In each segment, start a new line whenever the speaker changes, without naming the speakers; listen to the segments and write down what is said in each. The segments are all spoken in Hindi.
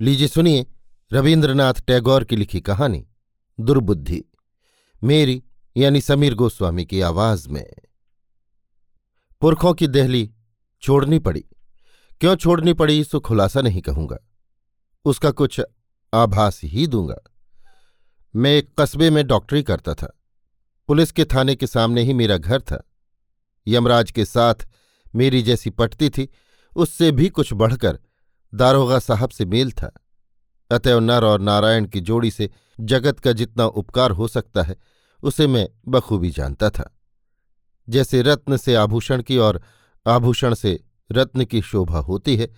लीजिए सुनिए रविन्द्रनाथ टैगोर की लिखी कहानी, दुर्बुद्धि, मेरी यानी समीर गोस्वामी की आवाज़ में। पुरखों की दहली छोड़नी पड़ी। क्यों छोड़नी पड़ी सो खुलासा नहीं कहूँगा। उसका कुछ आभास ही दूँगा। मैं एक कस्बे में डॉक्टरी करता था। पुलिस के थाने के सामने ही मेरा घर था। यमराज के साथ मेरी जैसी पटती थी, उससे भी कुछ बढ़कर दारोगा साहब से मेल था। अतएव नर और नारायण की जोड़ी से जगत का जितना उपकार हो सकता है, उसे मैं बखूबी जानता था। जैसे रत्न से आभूषण की और आभूषण से रत्न की शोभा होती है,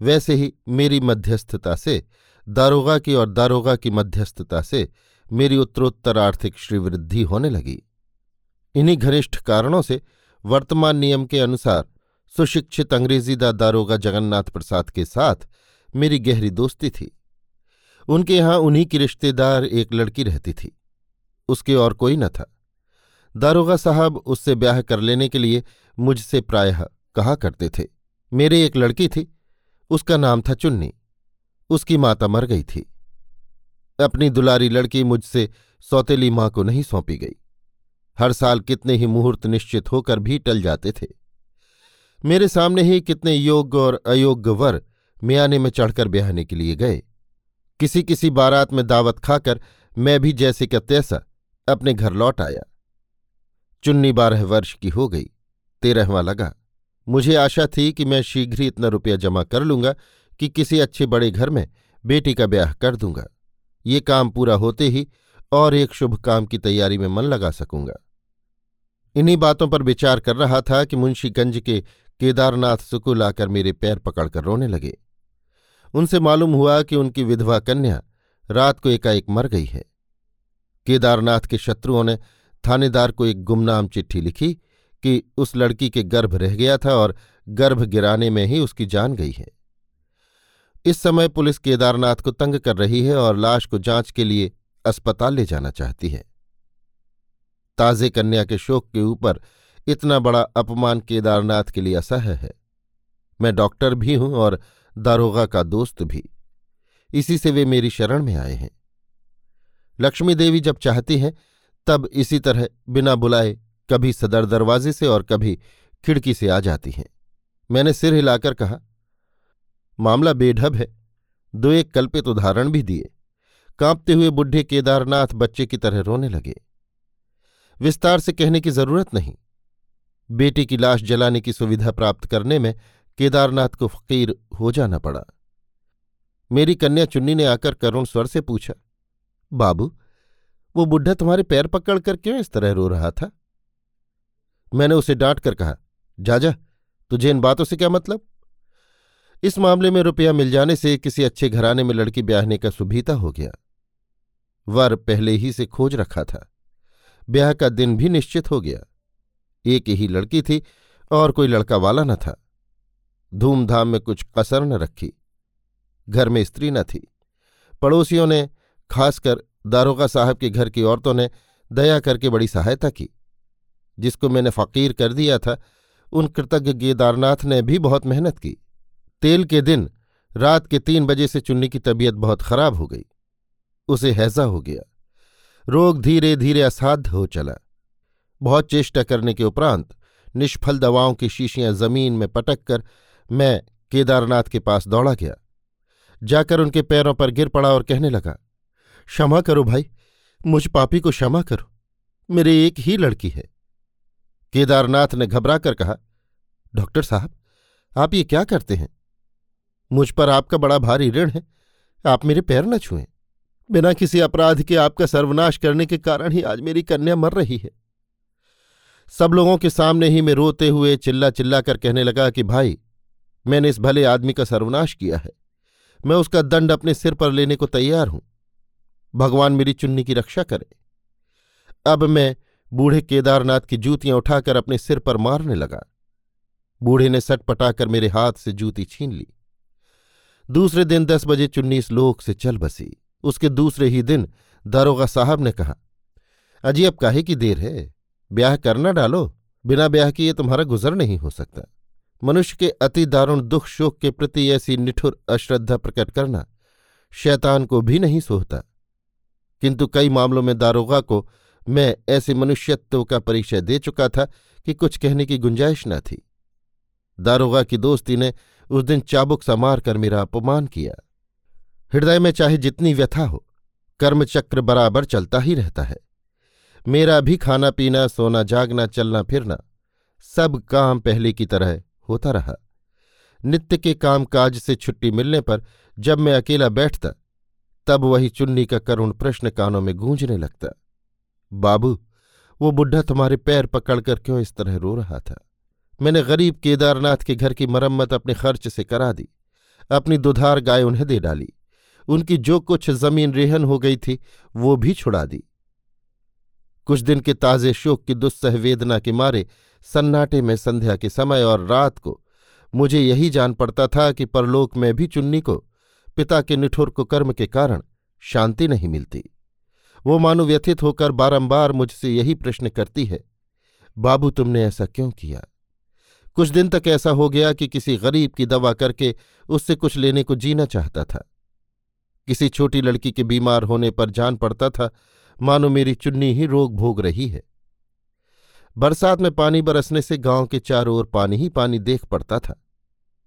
वैसे ही मेरी मध्यस्थता से दारोगा की और दारोगा की मध्यस्थता से मेरी उत्तरोत्तर आर्थिक श्रीवृद्धि होने लगी। इन्हीं घनिष्ठ कारणों से वर्तमान नियम के अनुसार सुशिक्षित अंग्रेजीदा दारोगा जगन्नाथ प्रसाद के साथ मेरी गहरी दोस्ती थी। उनके यहाँ उन्हीं की रिश्तेदार एक लड़की रहती थी। उसके और कोई न था। दारोगा साहब उससे ब्याह कर लेने के लिए मुझसे प्रायः कहा करते थे। मेरे एक लड़की थी। उसका नाम था चुन्नी। उसकी माता मर गई थी। अपनी दुलारी लड़की मुझसे सौतेली माँ को नहीं सौंपी गई। हर साल कितने ही मुहूर्त निश्चित होकर भी टल जाते थे। मेरे सामने ही कितने योग्य और अयोग्य वर मियाने में चढ़कर ब्याहने के लिए गए। किसी किसी बारात में दावत खाकर मैं भी जैसे का तैसा अपने घर लौट आया। चुन्नी बारह वर्ष की हो गई, तेरहवां लगा। मुझे आशा थी कि मैं शीघ्र ही इतना रुपया जमा कर लूँगा कि किसी अच्छे बड़े घर में बेटी का ब्याह कर दूँगा। ये काम पूरा होते ही और एक शुभ काम की तैयारी में मन लगा सकूँगा। इन्हीं बातों पर विचार कर रहा था कि मुंशीगंज के केदारनाथ सुकुल आकर मेरे पैर पकड़कर रोने लगे। उनसे मालूम हुआ कि उनकी विधवा कन्या रात को एकाएक मर गई है। केदारनाथ के शत्रुओं ने थानेदार को एक गुमनाम चिट्ठी लिखी कि उस लड़की के गर्भ रह गया था और गर्भ गिराने में ही उसकी जान गई है। इस समय पुलिस केदारनाथ को तंग कर रही है और लाश को जाँच के लिए अस्पताल ले जाना चाहती है। ताजे कन्या के शोक के ऊपर इतना बड़ा अपमान केदारनाथ के लिए असह्य है। मैं डॉक्टर भी हूँ और दारोगा का दोस्त भी। इसी से वे मेरी शरण में आए हैं। लक्ष्मी देवी जब चाहती हैं, तब इसी तरह बिना बुलाए कभी सदर दरवाजे से और कभी खिड़की से आ जाती हैं। मैंने सिर हिलाकर कहा, मामला बेढब है। दो एक कल्पित उदाहरण भी दिए। कांपते हुए बुढ़े केदारनाथ बच्चे की तरह रोने लगे। विस्तार से कहने की ज़रूरत नहीं। बेटी की लाश जलाने की सुविधा प्राप्त करने में केदारनाथ को फकीर हो जाना पड़ा। मेरी कन्या चुन्नी ने आकर करुण स्वर से पूछा, बाबू, वो बुढ़ा तुम्हारे पैर पकड़कर क्यों इस तरह रो रहा था? मैंने उसे डांट कर कहा जाजा तुझे इन बातों से क्या मतलब? इस मामले में रुपया मिल जाने से किसी अच्छे घराने में लड़की ब्याहने का सुभीता हो गया। वर पहले ही से खोज रखा था। ब्याह का दिन भी निश्चित हो गया। एक ही लड़की थी और कोई लड़का वाला न था। धूमधाम में कुछ कसर न रखी। घर में स्त्री न थी। पड़ोसियों ने, खासकर दारोगा साहब के घर की औरतों ने, दया करके बड़ी सहायता की। जिसको मैंने फकीर कर दिया था, उन कृतज्ञ गेदारनाथ ने भी बहुत मेहनत की। तेल के दिन, रात के तीन बजे से चुन्नी की तबीयत बहुत खराब हो गई। उसे हैजा हो गया। रोग धीरे धीरे असाध्य हो चला। बहुत चेष्टा करने के उपरांत निष्फल दवाओं की शीशियाँ ज़मीन में पटक कर मैं केदारनाथ के पास दौड़ा गया। जाकर उनके पैरों पर गिर पड़ा और कहने लगा, क्षमा करो भाई, मुझ पापी को क्षमा करो। मेरे एक ही लड़की है। केदारनाथ ने घबरा कर कहा, डॉक्टर साहब, आप ये क्या करते हैं? मुझ पर आपका बड़ा भारी ऋण है। आप मेरे पैर न छुएँ। बिना किसी अपराध के आपका सर्वनाश करने के कारण ही आज मेरी कन्या मर रही है। सब लोगों के सामने ही मैं रोते हुए चिल्ला चिल्ला कर कहने लगा कि भाई, मैंने इस भले आदमी का सर्वनाश किया है। मैं उसका दंड अपने सिर पर लेने को तैयार हूँ। भगवान मेरी चुन्नी की रक्षा करे। अब मैं बूढ़े केदारनाथ की जूतियाँ उठाकर अपने सिर पर मारने लगा। बूढ़े ने सट पटाकर मेरे हाथ से जूती छीन ली। दूसरे दिन दस बजे चुन्नी इस लोक से चल बसी। उसके दूसरे ही दिन दारोगा साहब ने कहा, अजी, अब काहे की देर है? ब्याह करना डालो, बिना ब्याह किए तुम्हारा गुजर नहीं हो सकता। मनुष्य के अति दारुण दुख शोक के प्रति ऐसी निठुर अश्रद्धा प्रकट करना शैतान को भी नहीं सोहता। किंतु कई मामलों में दारोगा को मैं ऐसे मनुष्यत्व का परिचय दे चुका था कि कुछ कहने की गुंजाइश न थी। दारोगा की दोस्ती ने उस दिन चाबुक सा मारकर मेरा अपमान किया। हृदय में चाहे जितनी व्यथा हो, कर्मचक्र बराबर चलता ही रहता है। मेरा भी खाना पीना सोना जागना चलना फिरना सब काम पहले की तरह होता रहा। नित्य के काम काज से छुट्टी मिलने पर जब मैं अकेला बैठता, तब वही चुन्नी का करुण प्रश्न कानों में गूंजने लगता। बाबू, वो बुढ़ा तुम्हारे पैर पकड़कर क्यों इस तरह रो रहा था? मैंने गरीब केदारनाथ के घर की मरम्मत अपने खर्च से करा दी, अपनी दुधार गाय उन्हें दे डाली। उनकी जो कुछ ज़मीन रेहन हो गई थी, वो भी छुड़ा दी। कुछ दिन के ताजे शोक की दुस्सह वेदना के मारे सन्नाटे में संध्या के समय और रात को, मुझे यही जान पड़ता था कि परलोक में भी चुन्नी को, पिता के निठुर कुकर्म के कारण शांति नहीं मिलती। वो मानो व्यथित होकर बारंबार मुझसे यही प्रश्न करती है, बाबू, तुमने ऐसा क्यों किया? कुछ दिन तक ऐसा हो गया कि किसी गरीब की दवा करके उससे कुछ लेने को जीना चाहता था। किसी छोटी लड़की के बीमार होने पर जान पड़ता था, मानो मेरी चुन्नी ही रोग भोग रही है। बरसात में पानी बरसने से गाँव के चारों ओर पानी ही पानी देख पड़ता था।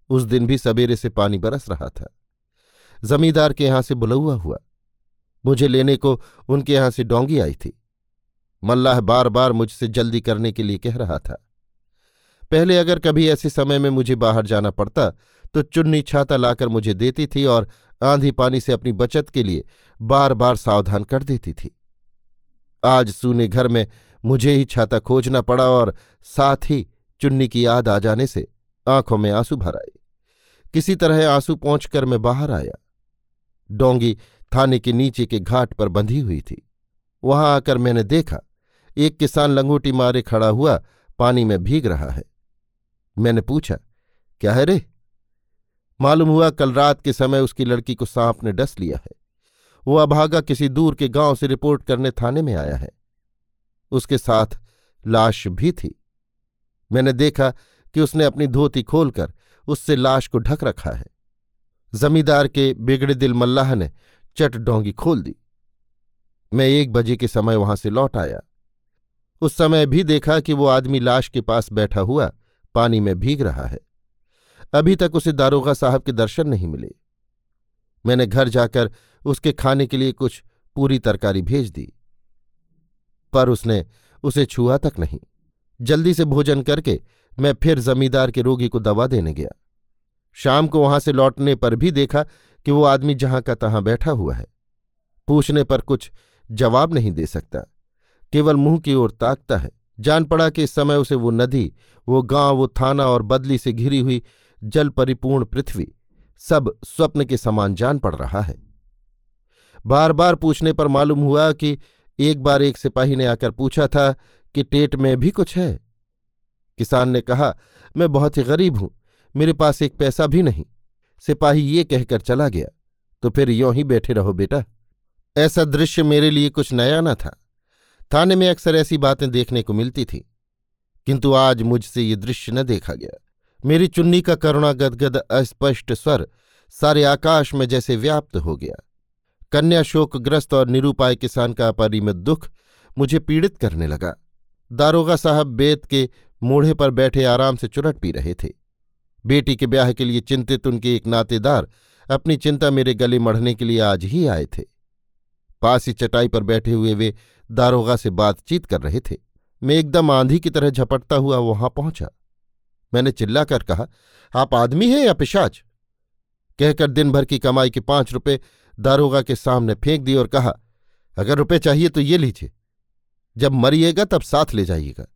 उस दिन भी सवेरे से पानी बरस रहा था। जमींदार के यहाँ से बुलौआ हुआ। मुझे लेने को उनके यहाँ से डोंगी आई थी। मल्लाह बार बार मुझसे जल्दी करने के लिए कह रहा था। पहले अगर कभी ऐसे समय में मुझे बाहर जाना पड़ता तो चुन्नी छाता लाकर मुझे देती थी और आंधी पानी से अपनी बचत के लिए बार बार सावधान कर देती थी। आज सूने घर में मुझे ही छाता खोजना पड़ा और साथ ही चुन्नी की याद आ जाने से आँखों में आँसू भर आए। किसी तरह आँसू पहुंचकर मैं बाहर आया। डोंगी थाने के नीचे के घाट पर बंधी हुई थी। वहाँ आकर मैंने देखा, एक किसान लंगोटी मारे खड़ा हुआ पानी में भीग रहा है। मैंने पूछा, क्या है रे? मालूम हुआ कल रात के समय उसकी लड़की को सांप ने डस लिया है। वो अभागा किसी दूर के गाँव से रिपोर्ट करने थाने में आया है। उसके साथ लाश भी थी। मैंने देखा कि उसने अपनी धोती खोलकर उससे लाश को ढक रखा है। जमींदार के बिगड़े दिल मल्लाह ने चट डोंगी खोल दी। मैं एक बजे के समय वहाँ से लौट आया। उस समय भी देखा कि वो आदमी लाश के पास बैठा हुआ पानी में भीग रहा है। अभी तक उसे दारोगा साहब के दर्शन नहीं मिले। मैंने घर जाकर उसके खाने के लिए कुछ पूरी तरकारी भेज दी, पर उसने उसे छुआ तक नहीं। जल्दी से भोजन करके मैं फिर जमींदार के रोगी को दवा देने गया। शाम को वहाँ से लौटने पर भी देखा कि वो आदमी जहाँ का तहां बैठा हुआ है। पूछने पर कुछ जवाब नहीं दे सकता। केवल मुँह की ओर ताकता है। जान पड़ा कि इस समय उसे वो नदी, वो गाँव, वो थाना और बदली से घिरी हुई जल परिपूर्ण पृथ्वी सब स्वप्न के समान जान पड़ रहा है। बार बार पूछने पर मालूम हुआ कि एक बार एक सिपाही ने आकर पूछा था कि टेट में भी कुछ है। किसान ने कहा, मैं बहुत ही गरीब हूँ, मेरे पास एक पैसा भी नहीं। सिपाही ये कहकर चला गया तो फिर यों ही बैठे रहो बेटा। ऐसा दृश्य मेरे लिए कुछ नया न था। थाने में अक्सर ऐसी बातें देखने को मिलती थी, किंतु आज मुझसे ये दृश्य न देखा गया। मेरी चुन्नी का करुणा गदगद अस्पष्ट स्वर सारे आकाश में जैसे व्याप्त हो गया। कन्या शोकग्रस्त और निरूपाय किसान का अपरिमित दुख मुझे पीड़ित करने लगा। दारोगा साहब बेत के मूढ़े पर बैठे आराम से चुरट पी रहे थे। बेटी के ब्याह के लिए चिंतित उनके एक नातेदार अपनी चिंता मेरे गले मढ़ने के लिए आज ही आए थे। पास ही चटाई पर बैठे हुए वे दारोगा से बातचीत कर रहे थे। मैं एकदम आंधी की तरह झपटता हुआ वहाँ पहुँचा। मैंने चिल्लाकर कहा, आप आदमी हैं या पिशाच? कहकर दिन भर की कमाई के पाँच रुपए दारोगा के सामने फेंक दी और कहा, अगर रुपए चाहिए तो ये लीजिए। जब मरिएगा तब साथ ले जाइएगा।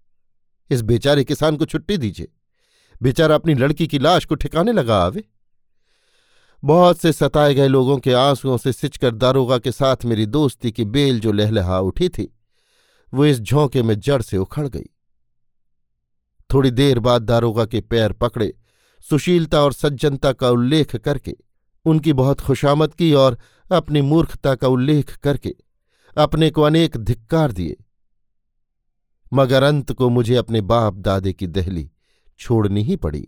इस बेचारे किसान को छुट्टी दीजिए। बेचारा अपनी लड़की की लाश को ठिकाने लगा आवे। बहुत से सताए गए लोगों के आंसुओं से सिंचकर दारोगा के साथ मेरी दोस्ती की बेल जो लहलहा उठी थी, वो इस झोंके में जड़ से उखड़ गई। थोड़ी देर बाद दारोगा के पैर पकड़े, सुशीलता और सज्जनता का उल्लेख करके, उनकी बहुत खुशामद की और अपनी मूर्खता का उल्लेख करके, अपने को अनेक धिक्कार दिए। मगर अंत को मुझे अपने बाप दादे की दहली छोड़नी ही पड़ी।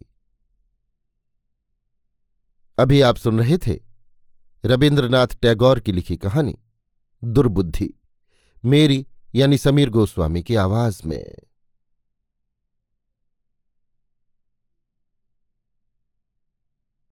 अभी आप सुन रहे थे रविन्द्रनाथ टैगोर की लिखी कहानी, दुर्बुद्धि, मेरी यानी समीर गोस्वामी की आवाज़ में।